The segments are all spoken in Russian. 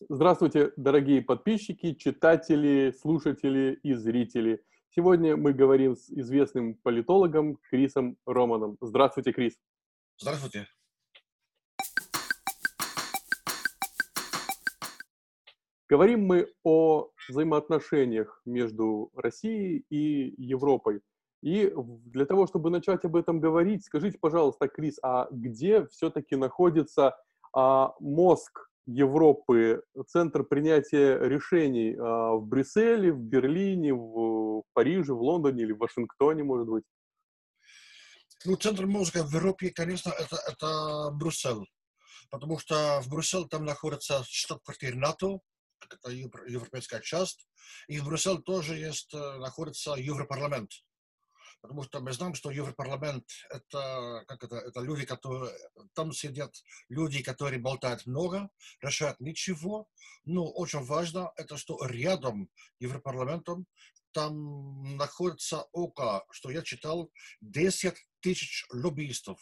Здравствуйте, дорогие подписчики, читатели, слушатели и зрители. Сегодня мы говорим с известным политологом Крисом Романом. Здравствуйте, Крис. Здравствуйте. Говорим мы о взаимоотношениях между Россией и Европой. И для того, чтобы начать об этом говорить, скажите, пожалуйста, Крис, а где все-таки находится а, мозг Европы, центр принятия решений а, в Брюсселе, в Берлине, в Париже, в Лондоне или в Вашингтоне, может быть? Ну, центр мозга в Европе, конечно, это, это Брюссель. Потому что в Брюсселе там находится штаб-квартира НАТО, это европейская часть, и в Брюсселе тоже есть, э, находится Европарламент. Потому что мы знаем, что Европарламент это, как это, это люди, которые там сидят, люди, которые болтают много, решают ничего. Но очень важно, это что рядом Европарламентом там находится около, что я читал, 10 тысяч лоббистов.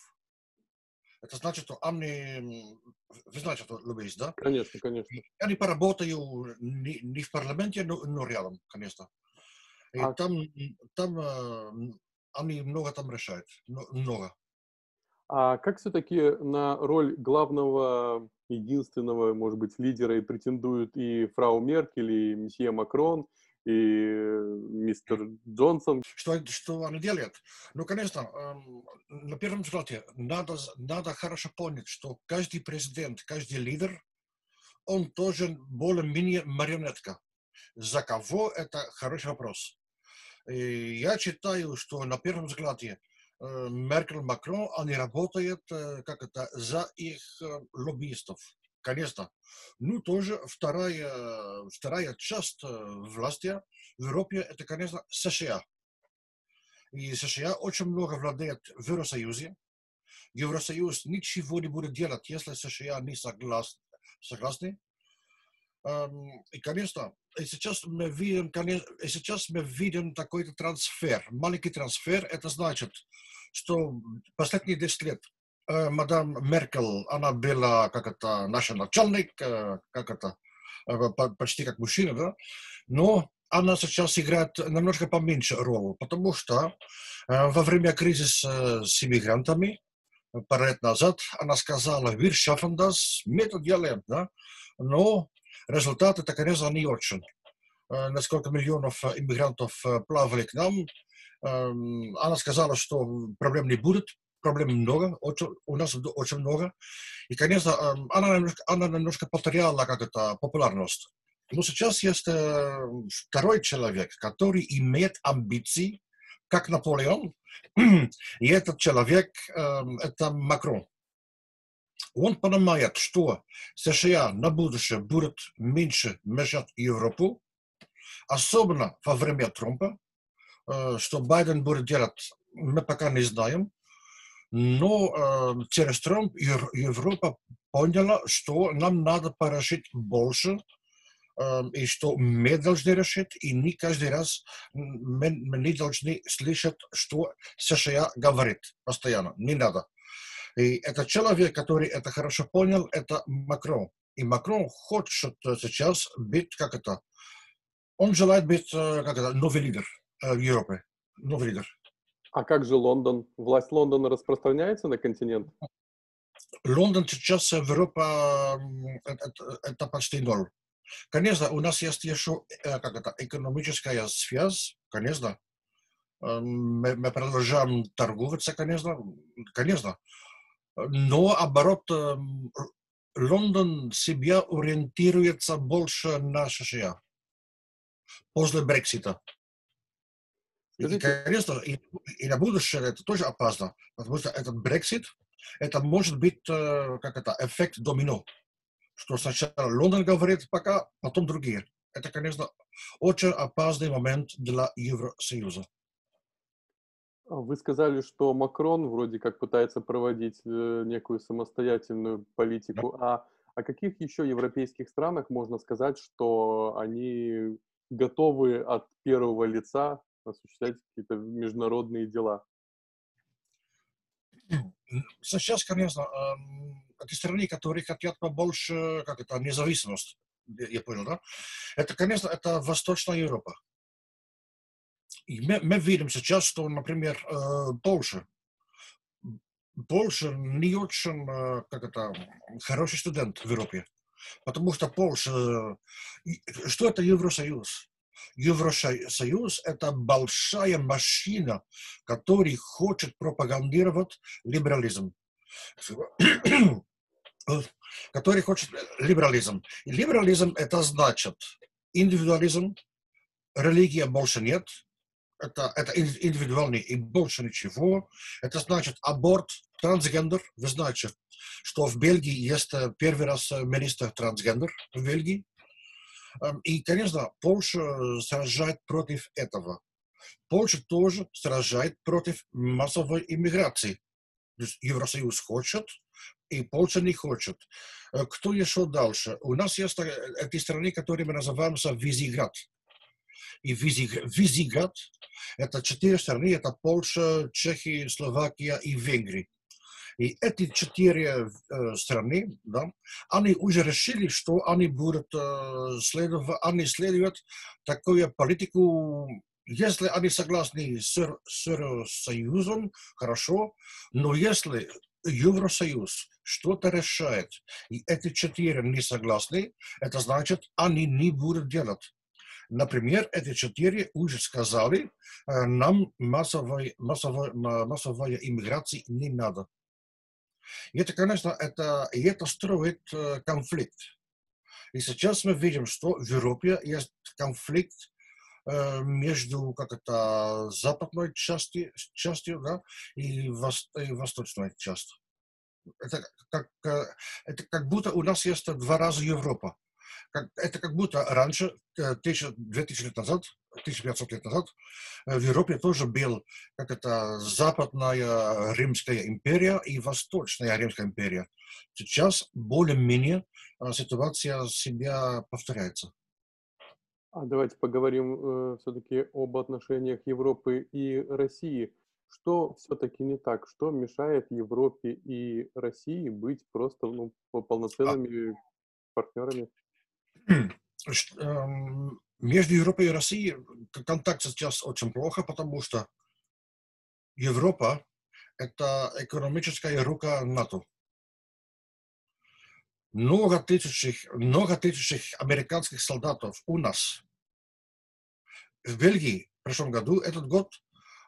Это значит, что они, вы знаете, что лоббист, да? Конечно, конечно. Они поработают не, не в парламенте, но, но рядом, конечно. И а... там, там э, они много там решают, много. А как все-таки на роль главного, единственного, может быть, лидера и претендуют и фрау Меркель, и месье Макрон, и мистер Джонсон? Что, что они делают? Ну, конечно, эм, на первом взгляде надо, надо хорошо понять, что каждый президент, каждый лидер, он тоже более-менее марионетка. За кого это хороший вопрос. Я считаю, что на первом взгляде э, Меркель, Макрон, они работают э, как это, за их э, лоббистов. Конечно. Ну, тоже вторая, вторая часть власти в Европе, это, конечно, США. И США очень много владеет в Евросоюзе. Евросоюз ничего не будет делать, если США не согласны. согласны. И, конечно, сейчас мы видим, и сейчас мы видим такой-то трансфер. Маленький трансфер, это значит, что последние 10 лет э, мадам Меркель, она была, как это, наш начальник, э, как это, э, почти как мужчина, да, но она сейчас играет немножко поменьше роль, потому что во время кризиса с иммигрантами, пару лет назад, она сказала, wir schaffen das, мы это делаем, да, но Результаты, это, конечно, не очень. Насколько миллионов иммигрантов плавали к нам, она сказала, что проблем не будет, проблем много, у нас очень много. И, конечно, она немножко, она немножко потеряла как это, популярность. Но сейчас есть второй человек, который имеет амбиции, как Наполеон, и этот человек – это Макрон он понимает, что США на будущее будут меньше мешать Европу, особенно во время Трампа, что Байден будет делать, мы пока не знаем, но через Трамп Европа поняла, что нам надо порешить больше, и что мы должны решить, и не каждый раз мы, мы не должны слышать, что США говорит постоянно. Не надо. И этот человек, который это хорошо понял, это Макрон. И Макрон хочет сейчас быть, как это, он желает быть, как это, новый лидер в Европе, новый лидер. А как же Лондон? Власть Лондона распространяется на континент? Лондон сейчас в Европе это, это почти ноль. Конечно, у нас есть еще как это, экономическая связь, конечно. Мы, мы продолжаем торговаться, конечно, конечно. Но, оборот, Лондон себя ориентируется больше на США после Брексита. И, конечно, и, и на будущее это тоже опасно, потому что этот Брексит, это может быть, как это, эффект домино, что сначала Лондон говорит пока, потом другие. Это, конечно, очень опасный момент для Евросоюза. А вы сказали, что Макрон вроде как пытается проводить э, некую самостоятельную политику. А о каких еще европейских странах можно сказать, что они готовы от первого лица осуществлять какие-то международные дела? Сейчас, конечно, эти страны, которые хотят побольше, как это, независимость. я понял, да? Это, конечно, это Восточная Европа. И мы, мы видим сейчас, что, например, э, Польша. Польша не очень, э, как это, хороший студент в Европе. Потому что Польша... Что это Евросоюз? Евросоюз – это большая машина, которая хочет пропагандировать либерализм. который хочет либерализм. И либерализм – это значит индивидуализм, религия больше нет, это, это индивидуальный и больше ничего. Это значит аборт, трансгендер. Вы знаете, что в Бельгии есть первый раз министр трансгендер в Бельгии. И, конечно, Польша сражает против этого. Польша тоже сражает против массовой иммиграции. То есть Евросоюз хочет, и Польша не хочет. Кто еще дальше? У нас есть эти страны, которые мы называем Визиград. И Визиград – это четыре страны, это Польша, Чехия, Словакия и Венгрия. И эти четыре э, страны, да, они уже решили, что они будут э, следовать, они следуют такую политику, если они согласны с, с Союзом, хорошо, но если Евросоюз что-то решает, и эти четыре не согласны, это значит, они не будут делать. Например, эти четыре уже сказали, э, нам массовой, массовой, массовая иммиграция не надо. И это, конечно, это, и это строит э, конфликт. И сейчас мы видим, что в Европе есть конфликт э, между как это, западной части, частью да, и, вос, и восточной частью. Это как, э, это как будто у нас есть два раза Европа. Как, это как будто раньше, тысяча, 2000 лет назад, 1500 лет назад, в Европе тоже был как это западная Римская империя и восточная Римская империя. Сейчас более-менее ситуация себя повторяется. А давайте поговорим э, все-таки об отношениях Европы и России. Что все-таки не так? Что мешает Европе и России быть просто ну, полноценными а... партнерами? Эм, между Европой и Россией контакт сейчас очень плохо, потому что Европа – это экономическая рука НАТО. Много тысяч, много тысяч американских солдатов у нас. В Бельгии в прошлом году, этот год,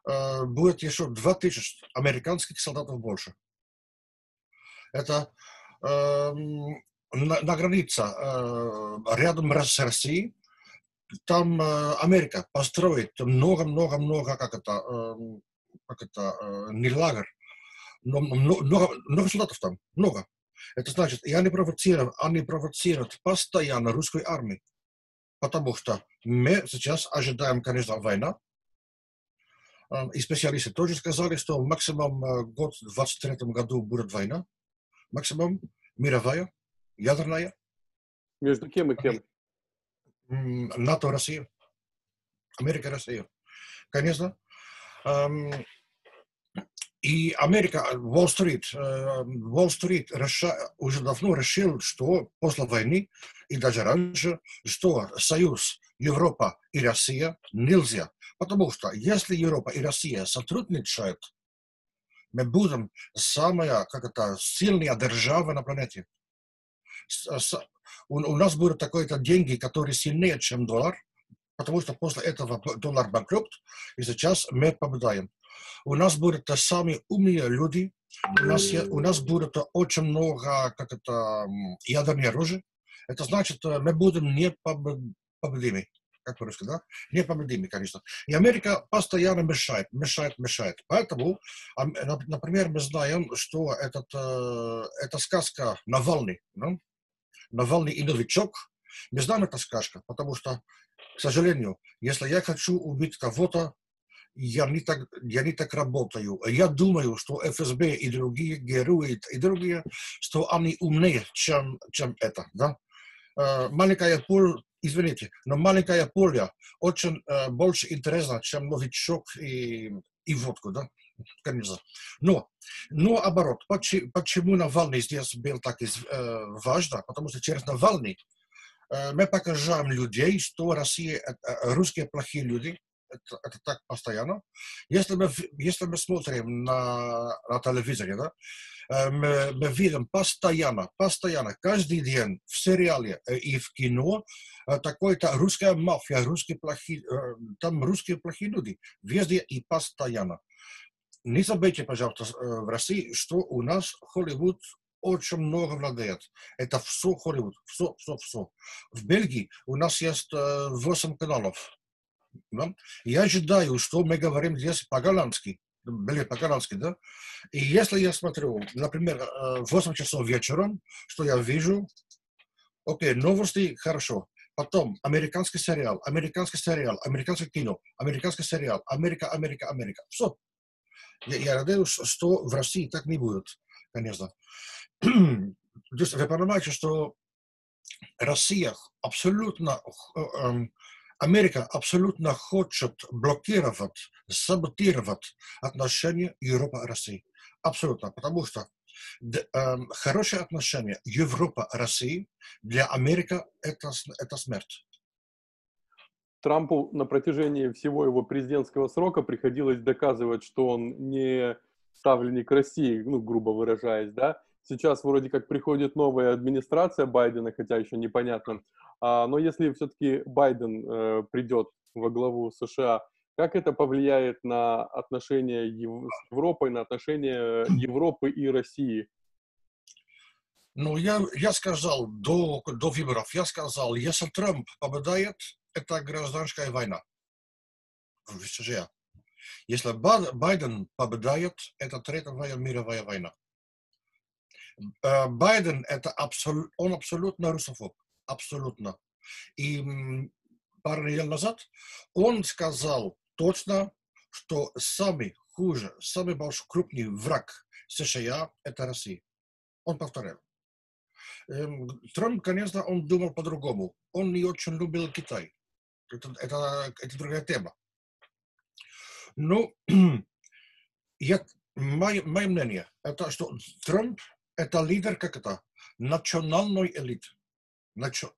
э, будет еще 2000 американских солдатов больше. Это э, на, на границе э, рядом с Россией, там э, Америка построит много-много-много, как это, э, как это, э, не лагерь, но много, много солдатов там, много. Это значит, и они провоцируют, они провоцируют постоянно русской армии, потому что мы сейчас ожидаем, конечно, война, и специалисты тоже сказали, что максимум год в 23 году будет война, максимум мировая, ядерная. Между кем и кем? НАТО, Россия. Америка, Россия. Конечно. И Америка, Уолл-стрит, Уолл-стрит уже давно решил, что после войны и даже раньше, что Союз, Европа и Россия нельзя. Потому что если Европа и Россия сотрудничают, мы будем самая, как это, сильная держава на планете у, нас будут такие-то деньги, которые сильнее, чем доллар, потому что после этого доллар банкрот, и сейчас мы победаем. У нас будут самые умные люди, у нас, у нас будет очень много как это, ядерной оружия. Это значит, мы будем непобедимы как по-русски, да? Непобедимы, конечно. И Америка постоянно мешает, мешает, мешает. Поэтому, например, мы знаем, что этот, эта сказка Навальный, да? Навальный и новичок, не знаю, это сказка, потому что, к сожалению, если я хочу убить кого-то, я не так, я не так работаю. Я думаю, что ФСБ и другие герои и другие, что они умнее, чем, чем это. Да? Э, маленькая поле, извините, но маленькая поле очень э, больше интересно, чем новичок и, и водку. Да? Конечно. Но, но оборот, почему, почему Навальный здесь был так э, важно? Потому что через Навальный мы покажем людей, что Россия, русские плохие люди, это, это так постоянно. Если мы, если мы смотрим на, на телевизоре, да, мы, мы видим постоянно, постоянно, каждый день в сериале и в кино такой-то русская мафия, русские плохие, там русские плохие люди, везде и постоянно. Не забывайте, пожалуйста, в России, что у нас Холливуд очень много владеет. Это все Холливуд, все, все, все. В Бельгии у нас есть 8 каналов. Да? Я ожидаю, что мы говорим здесь по-голландски. Блин, по-голландски, да? И если я смотрю, например, в 8 часов вечером, что я вижу, окей, новости, хорошо. Потом американский сериал, американский сериал, американский кино, американский сериал, Америка, Америка, Америка. Все. Я, я надеюсь, что в России так не будет, конечно. То есть вы понимаете, что Россия абсолютно Америка абсолютно хочет блокировать, саботировать отношения Европы-России. Абсолютно. Потому что э, хорошие отношения Европа-России для Америки это, это смерть. Трампу на протяжении всего его президентского срока приходилось доказывать, что он не ставленник России, ну, грубо выражаясь, да. Сейчас вроде как приходит новая администрация Байдена, хотя еще непонятно, а, но если все-таки Байден э, придет во главу США, как это повлияет на отношения Ев... с Европой, на отношения Европы и России? Ну, я, я сказал до, до выборов, я сказал, если Трамп победает, это гражданская война в США. Если Байден победает, это Третья мировая война. Э, Байден это абсол, он абсолютно русофоб абсолютно. И пару недель назад он сказал точно, что самый хуже, самый большой крупный враг США – это Россия. Он повторял. Эм, Трамп, конечно, он думал по-другому. Он не очень любил Китай. Это, это, это другая тема. Но я, мое, мое мнение, это что Трамп – это лидер, как это, национальной элиты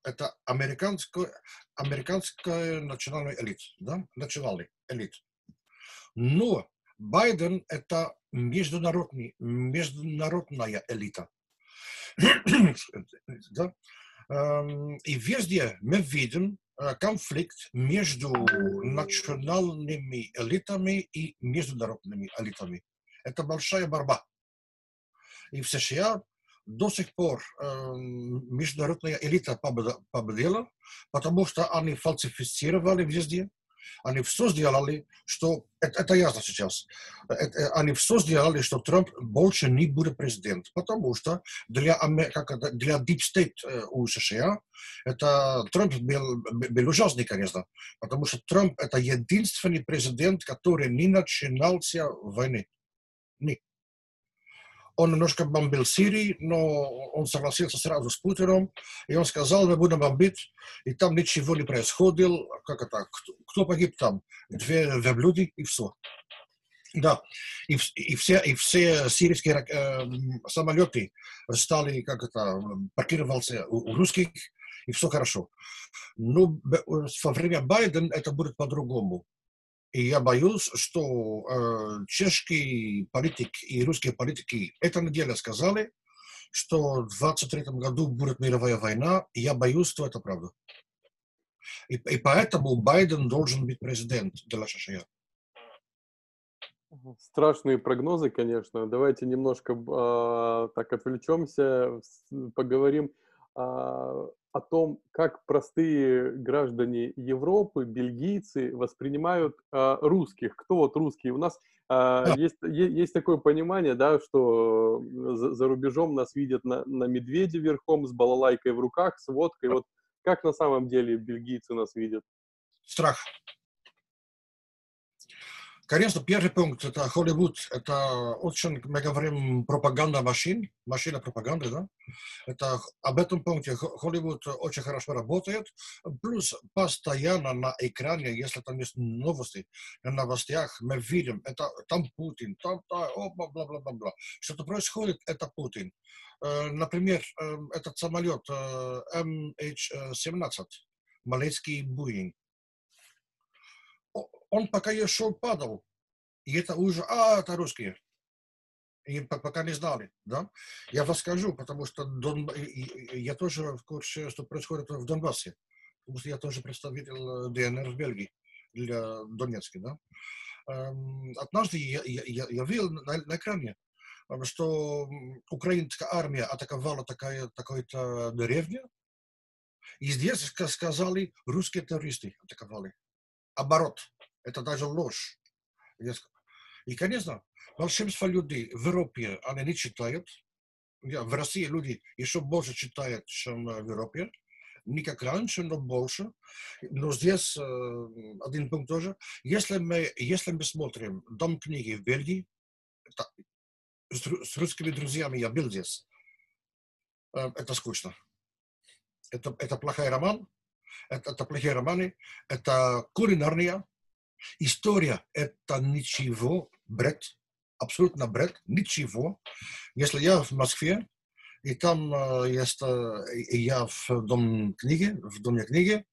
это американская, американская национальная элит, да, национальный элит. Но Байден это международный, международная элита. да? И везде мы видим конфликт между национальными элитами и международными элитами. Это большая борьба. И в США до сих пор э, международная элита победила, потому что они фальсифицировали везде. Они все сделали, что... Это, это ясно сейчас. Это, они все сделали, что Трамп больше не будет президент. Потому что для, это, для Deep State э, у США это Трамп был, был ужасный, конечно. Потому что Трамп это единственный президент, который не начинался войны. Не. Он немножко бомбил Сирии, но он согласился сразу с Путиным, и он сказал, мы будем бомбить, и там ничего не происходило. Как это? Кто, погиб там? Две верблюды и все. Да, и, и, все, и все сирийские э, самолеты стали, как это, паркировался у, у русских, и все хорошо. Но во время Байдена это будет по-другому. И я боюсь, что э, чешский политик и русские политики этой неделе сказали, что в 23 году будет мировая война, и я боюсь, что это правда. И, и поэтому Байден должен быть президент для США. Страшные прогнозы, конечно. Давайте немножко э, так отвлечемся, поговорим э, о том, как простые граждане Европы, бельгийцы воспринимают э, русских. Кто вот русские? У нас э, есть, есть такое понимание, да, что за, за рубежом нас видят на, на медведе верхом, с балалайкой в руках, с водкой. Вот как на самом деле бельгийцы нас видят? Страх. Конечно, первый пункт – это Холливуд. Это очень, мы говорим, пропаганда машин, машина пропаганды, да? Это об этом пункте Холливуд очень хорошо работает. Плюс постоянно на экране, если там есть новости, на новостях мы видим, это там Путин, там, там бла-бла-бла-бла. Что-то происходит, это Путин. Например, этот самолет MH17, малайский Боинг, он пока я шел, падал. И это уже, а, это русские. И пока не знали, да? Я вас скажу, потому что Дон... я тоже в курсе, что происходит в Донбассе. Потому что я тоже представитель э, ДНР в Бельгии, для Донецка, да? Однажды я, я, я видел на, на экране, что украинская армия атаковала такая, такую-то деревню, и здесь сказали, русские террористы атаковали. Оборот. Это даже ложь. И, конечно, большинство людей в Европе, они не читают. В России люди еще больше читают, чем в Европе. Не как раньше, но больше. Но здесь один пункт тоже. Если мы, если мы смотрим Дом книги в Бельгии, с, русскими друзьями я был здесь, это скучно. Это, это плохой роман, это, это плохие романы, это кулинарная, История – это ничего, бред, абсолютно бред, ничего. Если я в Москве, и там э, есть, э, я в дом книги, в доме книги,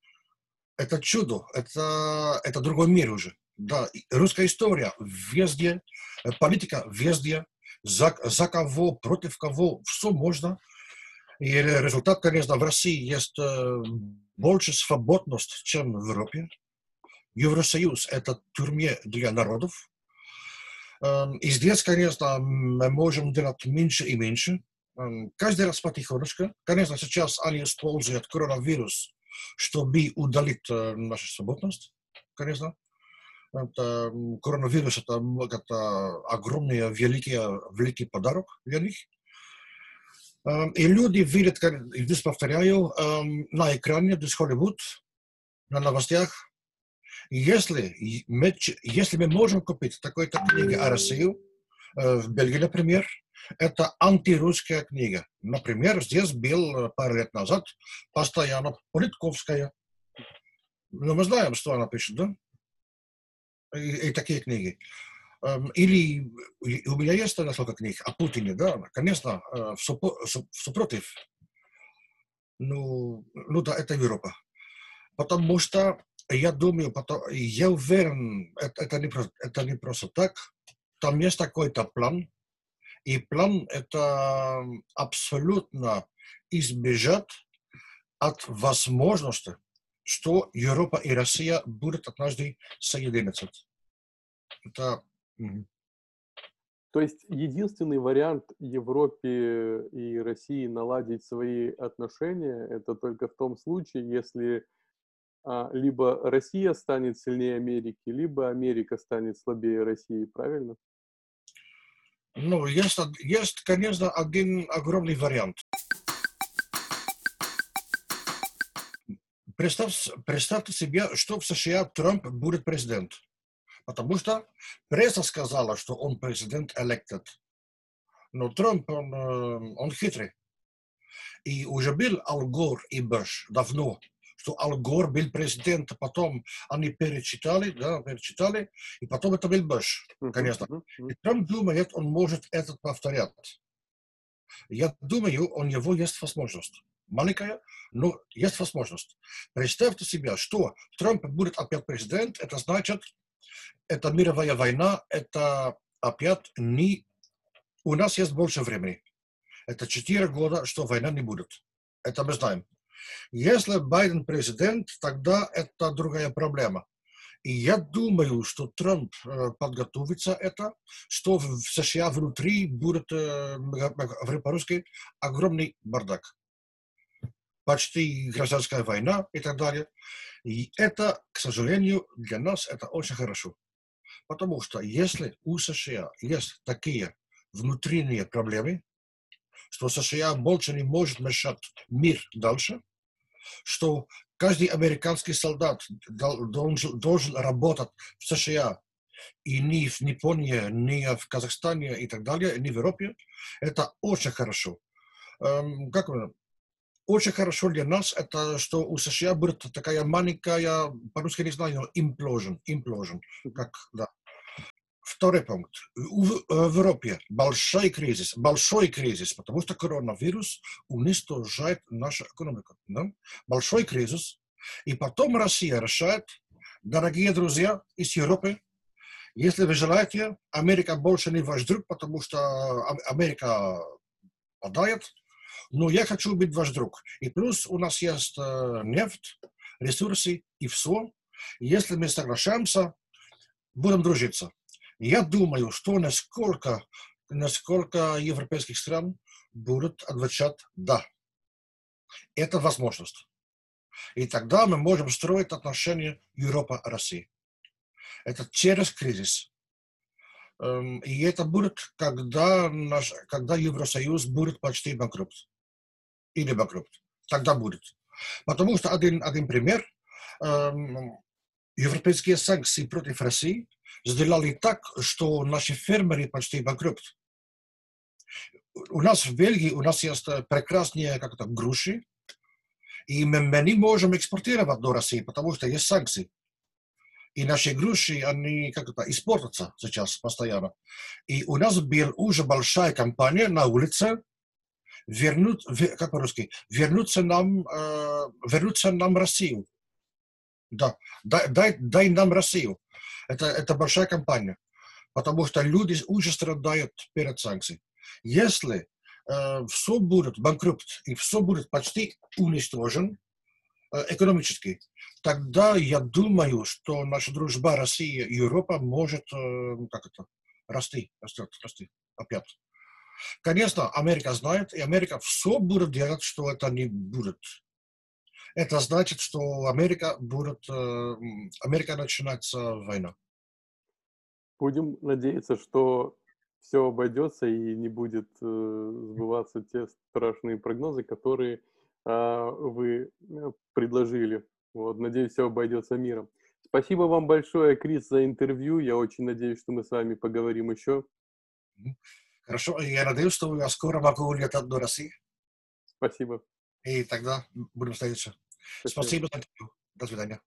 это чудо, это, это другой мир уже. Да, русская история везде, э, политика везде, за, за кого, против кого, все можно. И результат, конечно, в России есть больше свободности, чем в Европе. Евросоюз – это тюрьме для народов. И здесь, конечно, мы можем делать меньше и меньше. Каждый раз потихонечку. Конечно, сейчас они используют коронавирус, чтобы удалить нашу свободность, конечно. Это, коронавирус это, это огромный, великий, великий подарок для них. И люди видят, как, здесь повторяю, на экране, здесь Холливуд, на новостях, если мы, если мы можем купить такой-то книги о России, в Бельгии, например, это антирусская книга. Например, здесь был пару лет назад постоянно Политковская. Но мы знаем, что она пишет, да? И, и такие книги. Или у меня есть несколько книг о Путине, да, конечно, все, все против. Ну, ну да, это Европа. Потому что я думаю, потом, я уверен, это, это, не, это не просто так. Там есть какой-то план, и план это абсолютно избежать от возможности, что Европа и Россия будут однажды соединиться. Это... То есть единственный вариант Европе и России наладить свои отношения, это только в том случае, если а, либо Россия станет сильнее Америки, либо Америка станет слабее России, правильно? Ну, есть, есть, конечно, один огромный вариант. Представь, представьте себе, что в США Трамп будет президент. Потому что пресса сказала, что он президент elected. Но Трамп, он, э, он хитрый. И уже был Ал Гор и Буш давно что Ал Гор был президент, а потом они перечитали, да, перечитали, и потом это был Буш, конечно. И Трамп думает, он может это повторять. Я думаю, у него есть возможность. Маленькая, но есть возможность. Представьте себе, что Трамп будет опять президент, это значит, это мировая война, это опять не... У нас есть больше времени. Это четыре года, что война не будет. Это мы знаем. Если Байден президент, тогда это другая проблема. И я думаю, что Трамп э, подготовится это, что в США внутри будет, э, говорю по-русски, огромный бардак. Почти гражданская война и так далее. И это, к сожалению, для нас это очень хорошо. Потому что если у США есть такие внутренние проблемы, что США больше не может мешать мир дальше, что каждый американский солдат должен, работать в США и ни в Японии, ни в Казахстане и так далее, ни в Европе, это очень хорошо. Эм, как очень хорошо для нас это, что у США будет такая маленькая, по-русски не знаю, implosion, implosion, как, да. Второй пункт. В, в Европе большой кризис, большой кризис, потому что коронавирус уничтожает нашу экономику. Да? Большой кризис. И потом Россия решает, дорогие друзья из Европы, если вы желаете, Америка больше не ваш друг, потому что Америка падает, но я хочу быть ваш друг. И плюс у нас есть э, нефть, ресурсы и все. Если мы соглашаемся, будем дружиться. Я думаю, что насколько, насколько европейских стран будут отвечать «да». Это возможность. И тогда мы можем строить отношения Европа-Россия. Это через кризис. Эм, и это будет, когда, наш, когда Евросоюз будет почти банкрот. Или банкрот. Тогда будет. Потому что один, один пример. Эм, европейские санкции против России сделали так, что наши фермеры почти банкрот. У нас в Бельгии у нас есть прекрасные как то груши, и мы, мы не можем экспортировать до России, потому что есть санкции. И наши груши, они как то испортятся сейчас постоянно. И у нас была уже большая кампания на улице, вернуть, как по-русски, вернуться нам, э, вернуться нам Россию. Да, дай, дай, дай нам Россию. Это, это большая компания, потому что люди уже страдают перед санкцией. Если э, все будет банкрот и все будет почти уничтожен э, экономически, тогда я думаю, что наша дружба Россия и Европа может э, как это, расти, растет, расти опять. Конечно, Америка знает, и Америка все будет делать, что это не будет это значит, что Америка будет, э, Америка начинается война. Будем надеяться, что все обойдется и не будет э, сбываться те страшные прогнозы, которые э, вы э, предложили. Вот, надеюсь, все обойдется миром. Спасибо вам большое, Крис, за интервью. Я очень надеюсь, что мы с вами поговорим еще. Хорошо, я надеюсь, что я скоро могу летать до России. Спасибо. И тогда будем встретиться. Спасибо. Спасибо. До свидания.